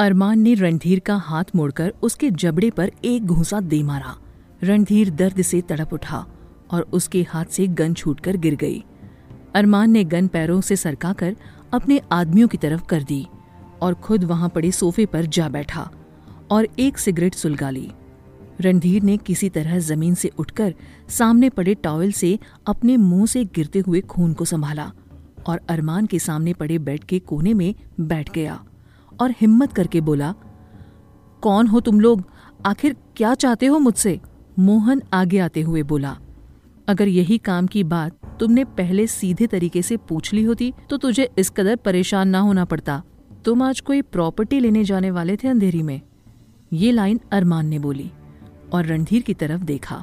अरमान ने रणधीर का हाथ मोड़कर उसके जबड़े पर एक घूसा दे मारा। रणधीर दर्द से तड़प उठा और उसके हाथ से गन छूटकर गिर गई। अरमान ने गन पैरों से सरकाकर अपने आदमियों की तरफ़ कर दी और खुद वहाँ पड़े सोफे पर जा बैठा और एक सिगरेट सुलगा ली। रणधीर ने किसी तरह ज़मीन से उठकर सामने पड़े टॉवल से अपने मुँह से गिरते हुए खून को संभाला और अरमान के सामने पड़े बेड के कोने में बैठ गया। और हिम्मत करके बोला, कौन हो तुम लोग? आखिर क्या चाहते हो मुझसे? मोहन आगे आते हुए बोला, अगर यही काम की बात तुमने पहले सीधे तरीके से पूछ ली होती तो तुझे इस कदर परेशान ना होना पड़ता। तुम आज कोई प्रॉपर्टी लेने जाने वाले थे अंधेरी में। ये लाइन अरमान ने बोली और रणधीर की तरफ़ देखा।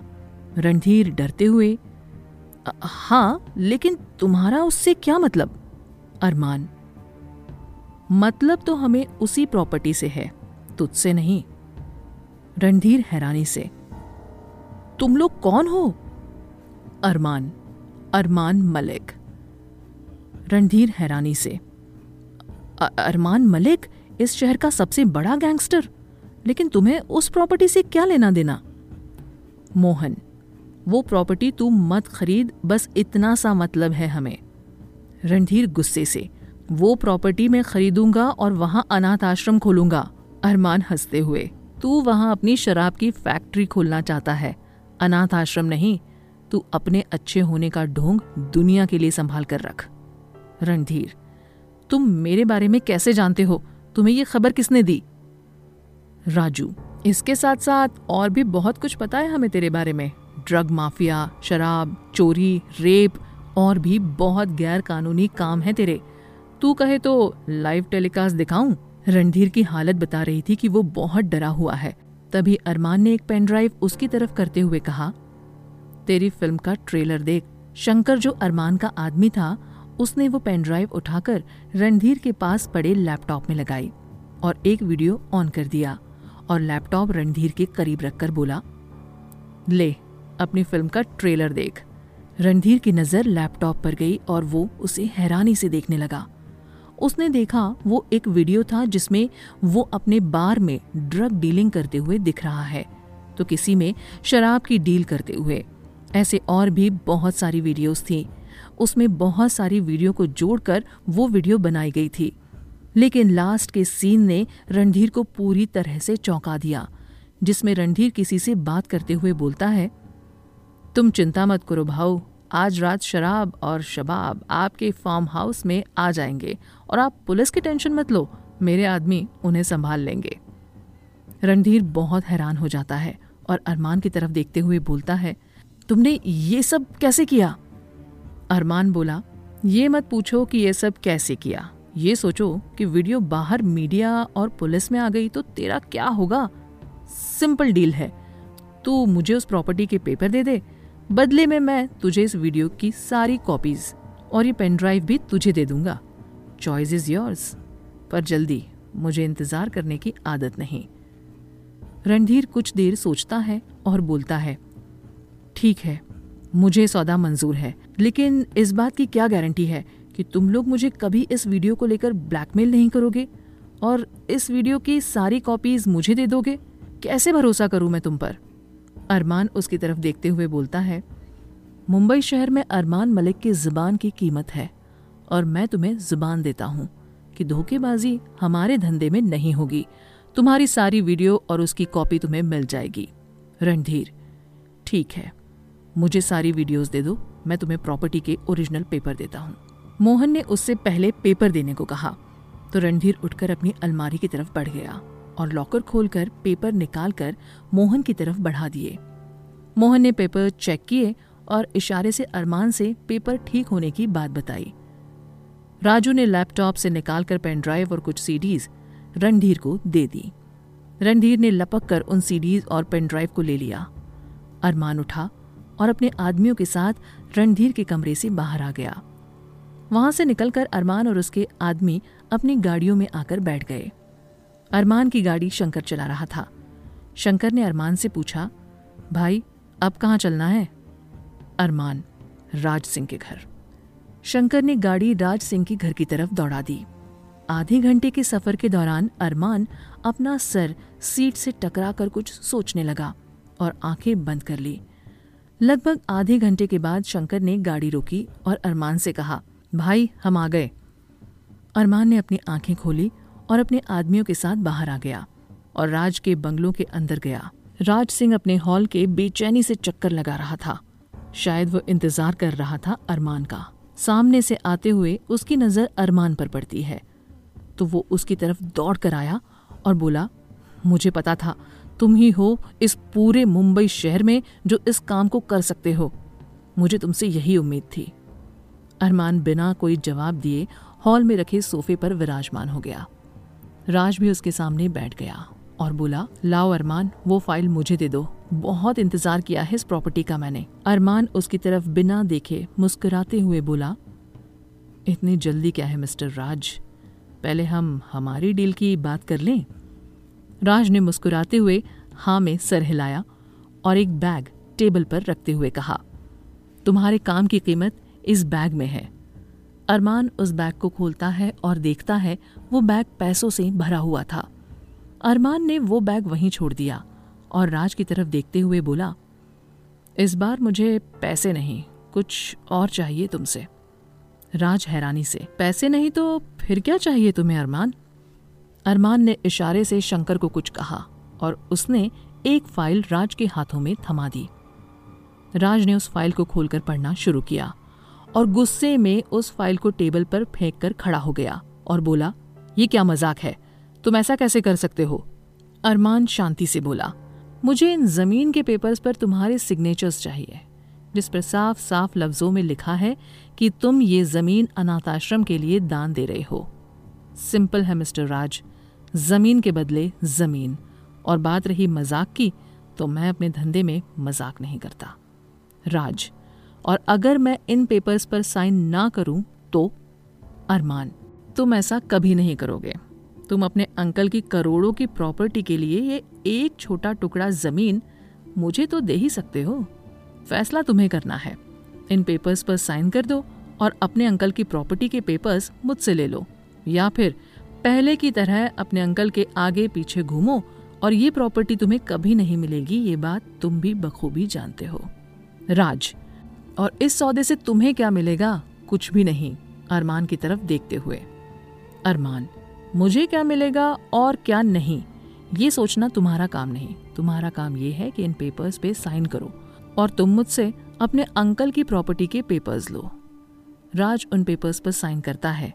रणधीर डरते हुए हाँ लेकिन तुम्हारा उससे क्या मतलब? अरमान मतलब तो हमें उसी प्रॉपर्टी से है, तुझसे नहीं। रणधीर हैरानी से, तुम लोग कौन हो? अरमान अरमान मलिक। रणधीर हैरानी से अरमान मलिक, इस शहर का सबसे बड़ा गैंगस्टर लेकिन तुम्हें उस प्रॉपर्टी से क्या लेना देना? मोहन, वो प्रॉपर्टी तू मत खरीद, बस इतना सा मतलब है हमें। रणधीर गुस्से से वो प्रॉपर्टी मैं खरीदूँगा और वहाँ अनाथ आश्रम खोलूँगा। अरमान हँसते हुए, तू वहाँ अपनी शराब की फैक्ट्री खोलना चाहता है। अनाथ आश्रम नहीं, तू अपने अच्छे होने का ढोंग दुनिया के लिए संभाल कर रख। रणधीर, तुम मेरे बारे में कैसे जानते हो? तुम्हें ये खबर किसने दी? राजू, इसके साथ साथ और भी बहुत कुछ पता है हमें तेरे बारे में। ड्रग माफिया, शराब, चोरी, रेप और भी बहुत गैर कानूनी काम है तेरे। तू कहे तो लाइव टेलीकास्ट दिखाऊँ? रणधीर की हालत बता रही थी कि वो बहुत डरा हुआ है। तभी अरमान ने एक पेन ड्राइव उसकी तरफ़ करते हुए कहा, तेरी फ़िल्म का ट्रेलर देख। शंकर जो अरमान का आदमी था, उसने वो पेन ड्राइव उठाकर रणधीर के पास पड़े लैपटॉप में लगाई और एक वीडियो ऑन कर दिया और लैपटॉप रणधीर के करीब रखकर बोला, ले, अपनी फ़िल्म का ट्रेलर देख। रणधीर की नज़र लैपटॉप पर गई और वो उसे हैरानी से देखने लगा। उसने देखा वो एक वीडियो था जिसमें वो अपने बार में ड्रग डीलिंग करते हुए दिख रहा है। तो किसी में शराब की डील करते हुए। ऐसे और भी बहुत सारी वीडियोस थी। उसमें बहुत सारी वीडियो को जोड़कर वो वीडियो बनाई गई थी। लेकिन लास्ट के सीन ने रणधीर को पूरी तरह से चौंका दिया, जिसमें रणधीर किसी से बात करते हुए बोलता है, तुम चिंता मत करो भाऊ आज रात शराब और शबाब आपके फार्म हाउस में आ जाएँगे और आप पुलिस की टेंशन मत लो, मेरे आदमी उन्हें संभाल लेंगे। रणधीर बहुत हैरान हो जाता है और अरमान की तरफ़ देखते हुए बोलता है, तुमने ये सब कैसे किया? अरमान बोला, ये मत पूछो कि ये सब कैसे किया। ये सोचो कि वीडियो बाहर मीडिया और पुलिस में आ गई तो तेरा क्या होगा? सिंपल डील है। तू मुझे उस प्रॉपर्टी के पेपर दे दे बदले में मैं तुझे इस वीडियो की सारी कॉपीज और ये पेन ड्राइव भी तुझे दे दूँगा। चॉइस इज़ योर्स पर जल्दी, मुझे इंतज़ार करने की आदत नहीं। रणधीर कुछ देर सोचता है और बोलता है, ठीक है, मुझे सौदा मंजूर है, लेकिन इस बात की क्या गारंटी है कि तुम लोग मुझे कभी इस वीडियो को लेकर ब्लैकमेल नहीं करोगे? और इस वीडियो की सारी कॉपीज मुझे दे दोगे? कैसे भरोसा करूँ मैं तुम पर? अरमान उसकी तरफ़ देखते हुए बोलता है, मुंबई शहर में अरमान मलिक की ज़ुबान की कीमत है और मैं तुम्हें ज़ुबान देता हूँ कि धोखेबाजी हमारे धंधे में नहीं होगी। तुम्हारी सारी वीडियो और उसकी कॉपी तुम्हें मिल जाएगी। रणधीर, ठीक है, मुझे सारी वीडियोस दे दो, मैं तुम्हें प्रॉपर्टी के ओरिजिनल पेपर देता हूँ। मोहन ने उससे पहले पेपर देने को कहा तो रणधीर उठकर अपनी अलमारी की तरफ़ बढ़ गया। और लॉकर खोलकर पेपर निकालकर मोहन की तरफ़ बढ़ा दिए। मोहन ने पेपर चेक किए और इशारे से अरमान से पेपर ठीक होने की बात बताई। राजू ने लैपटॉप से निकालकर पेन ड्राइव और कुछ सीडीज रणधीर को दे दी। रणधीर ने लपक कर उन सीडीज और पेन ड्राइव को ले लिया। अरमान उठा और अपने आदमियों के साथ रणधीर के कमरे से बाहर आ गया। वहाँ से निकलकर अरमान और उसके आदमी अपनी गाड़ियों में आकर बैठ गए। अरमान की गाड़ी शंकर चला रहा था। शंकर ने अरमान से पूछा, भाई, अब कहाँ चलना है? अरमान, राज सिंह के घर। शंकर ने गाड़ी राज सिंह के घर की तरफ़ दौड़ा दी। आधे घंटे के सफ़र के दौरान अरमान अपना सर सीट से टकरा कर कुछ सोचने लगा और आँखें बंद कर ली। लगभग आधे घंटे के बाद शंकर ने गाड़ी रोकी और अरमान से कहा, भाई, हम आ गए। अरमान ने अपनी आँखें खोली और अपने आदमियों के साथ बाहर आ गया और राज के बंगलों के अंदर गया। राज सिंह अपने हॉल के बेचैनी से चक्कर लगा रहा था। शायद वो इंतज़ार कर रहा था अरमान का। सामने से आते हुए उसकी नज़र अरमान पर पड़ती है। तो वो उसकी तरफ़ दौड़ कर आया और बोला, मुझे पता था, तुम ही हो इस पूरे मुंबई शहर में जो इस काम को कर सकते हो। मुझे तुमसे यही उम्मीद थी। अरमान बिना कोई जवाब दिए हॉल में रखे सोफे पर विराजमान हो गया। राज भी उसके सामने बैठ गया और बोला, लाओ अरमान, वो फ़ाइल मुझे दे दो। बहुत इंतज़ार किया है इस प्रॉपर्टी का मैंने अरमान उसकी तरफ़ बिना देखे मुस्कुराते हुए बोला, इतनी जल्दी क्या है मिस्टर राज? पहले हम हमारी डील की बात कर लें राज ने मुस्कुराते हुए हाँ में सर हिलाया और एक बैग टेबल पर रखते हुए कहा, तुम्हारे काम की कीमत इस बैग में है। अरमान उस बैग को खोलता है और देखता है वो बैग पैसों से भरा हुआ था। अरमान ने वो बैग वहीं छोड़ दिया और राज की तरफ़ देखते हुए बोला, इस बार मुझे पैसे नहीं, कुछ और चाहिए तुमसे। राज हैरानी से, पैसे नहीं तो फिर क्या चाहिए तुम्हें अरमान? अरमान ने इशारे से शंकर को कुछ कहा और उसने एक फ़ाइल राज के हाथों में थमा दी। राज ने उस फ़ाइल को खोलकर पढ़ना शुरू किया। और गुस्से में उस फ़ाइल को टेबल पर फेंक कर खड़ा हो गया और बोला, ये क्या मज़ाक है? तुम ऐसा कैसे कर सकते हो? अरमान शांति से बोला, मुझे इन ज़मीन के पेपर्स पर तुम्हारे सिग्नेचर्स चाहिए, जिस पर साफ़ साफ़ लफ्जों में लिखा है कि तुम ये ज़मीन अनाथाश्रम के लिए दान दे रहे हो। सिंपल है मिस्टर राज, ज़मीन के बदले ज़मीन। और बात रही मज़ाक की तो मैं अपने धंधे में मज़ाक नहीं करता। राज और अगर मैं इन पेपर्स पर साइन ना करूँ तो अरमान, तुम ऐसा कभी नहीं करोगे। तुम अपने अंकल की करोड़ों की प्रॉपर्टी के लिए ये एक छोटा टुकड़ा ज़मीन मुझे तो दे ही सकते हो। फैसला तुम्हें करना है। इन पेपर्स पर साइन कर दो और अपने अंकल की प्रॉपर्टी के पेपर्स मुझसे ले लो। या फिर पहले की तरह अपने अंकल के आगे पीछे घूमो और ये प्रॉपर्टी तुम्हें कभी नहीं मिलेगी, ये बात तुम भी बखूबी जानते हो। राज और इस सौदे से तुम्हें क्या मिलेगा? कुछ भी नहीं। अरमान की तरफ़ देखते हुए। अरमान, मुझे क्या मिलेगा और क्या नहीं? ये सोचना तुम्हारा काम नहीं। तुम्हारा काम ये है कि इन पेपर्स पे साइन करो और तुम मुझसे अपने अंकल की प्रॉपर्टी के पेपर्स लो। राज उन पेपर्स पर साइन करता है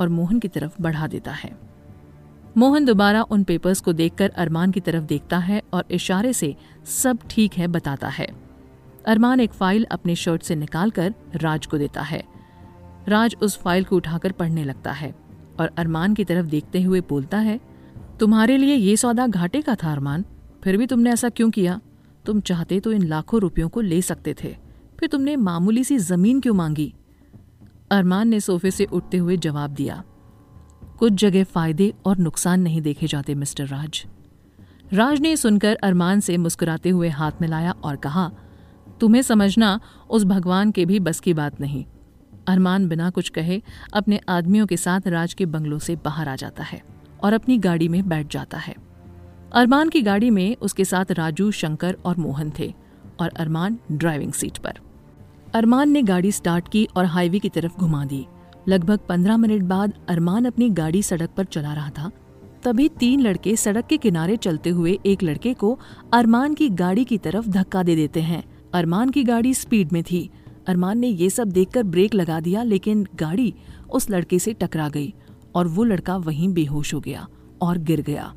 और मोहन की तरफ़ बढ़ा देता है। मोहन दोबारा उन पेपर्स को देखकर अरमान की तरफ़ देखता है और इशारे से, सब ठीक है, बताता है। अरमान एक फ़ाइल अपने शर्ट से निकालकर राज को देता है। राज उस फ़ाइल को उठाकर पढ़ने लगता है और अरमान की तरफ़ देखते हुए बोलता है, तुम्हारे लिए ये सौदा घाटे का था, अरमान। फिर भी तुमने ऐसा क्यों किया? तुम चाहते तो इन लाखों रुपयों को ले सकते थे। फिर तुमने मामूली सी ज़मीन क्यों मांगी? अरमान ने सोफे से उठते हुए जवाब दिया, कुछ जगह फ़ायदे और नुकसान नहीं देखे जाते, मिस्टर राज। राज ने सुनकर अरमान से मुस्कुराते हुए हाथ मिलाया और कहा तुम्हें समझना उस भगवान के भी बस की बात नहीं। अरमान बिना कुछ कहे अपने आदमियों के साथ राज के बंगलों से बाहर आ जाता है और अपनी गाड़ी में बैठ जाता है। अरमान की गाड़ी में उसके साथ राजू, शंकर और मोहन थे और अरमान ड्राइविंग सीट पर। अरमान ने गाड़ी स्टार्ट की और हाईवे की तरफ़ घुमा दी। लगभग पंद्रह मिनट बाद अरमान अपनी गाड़ी सड़क पर चला रहा था। तभी तीन लड़के सड़क के किनारे चलते हुए एक लड़के को अरमान की गाड़ी की तरफ़ धक्का दे देते हैं। अरमान की गाड़ी स्पीड में थी। अरमान ने ये सब देखकर ब्रेक लगा दिया, लेकिन गाड़ी उस लड़के से टकरा गई और वो लड़का वहीं बेहोश हो गया और गिर गया।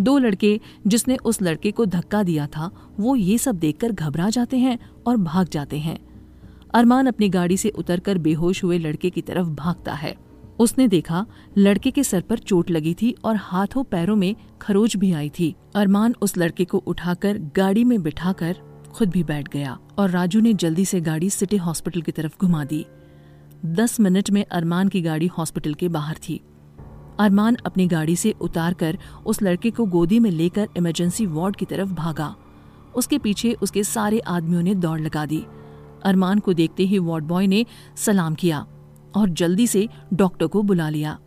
दो लड़के जिसने उस लड़के को धक्का दिया था, वो ये सब देखकर घबरा जाते हैं और भाग जाते हैं। अरमान अपनी गाड़ी से उतरकर बेहोश हुए लड़के की तरफ़ भागता है। उसने देखा, लड़के के सर पर चोट लगी थी और हाथों पैरों में खरोच भी आई थी। अरमान उस लड़के को उठाकर गाड़ी में बिठाकर खुद भी बैठ गया और राजू ने जल्दी से गाड़ी सिटी हॉस्पिटल की तरफ़ घुमा दी। दस मिनट में अरमान की गाड़ी हॉस्पिटल के बाहर थी। अरमान अपनी गाड़ी से उतार कर उस लड़के को गोदी में लेकर इमरजेंसी वार्ड की तरफ़ भागा। उसके पीछे उसके सारे आदमियों ने दौड़ लगा दी। अरमान को देखते ही वार्ड बॉय ने सलाम किया और जल्दी से डॉक्टर को बुला लिया।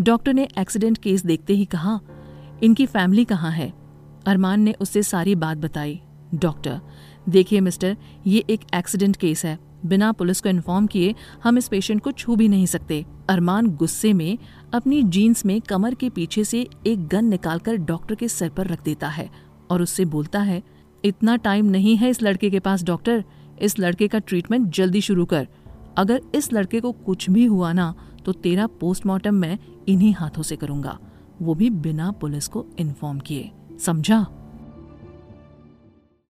डॉक्टर ने एक्सीडेंट केस देखते ही कहा, इनकी फैमिली कहाँ है? अरमान ने उससे सारी बात बताई। डॉक्टर, देखिए मिस्टर, ये एक एक्सीडेंट केस है। बिना पुलिस को इन्फॉर्म किए हम इस पेशेंट को छू भी नहीं सकते। अरमान गुस्से में अपनी जीन्स में कमर के पीछे से एक गन निकालकर डॉक्टर के सर पर रख देता है और उससे बोलता है, इतना टाइम नहीं है इस लड़के के पास, डॉक्टर। इस लड़के का ट्रीटमेंट जल्दी शुरू कर। अगर इस लड़के को कुछ भी हुआ ना तो तेरा पोस्टमार्टम मैं इन्हीं हाथों से करूँगा। वो भी बिना पुलिस को इन्फॉर्म किए। समझा?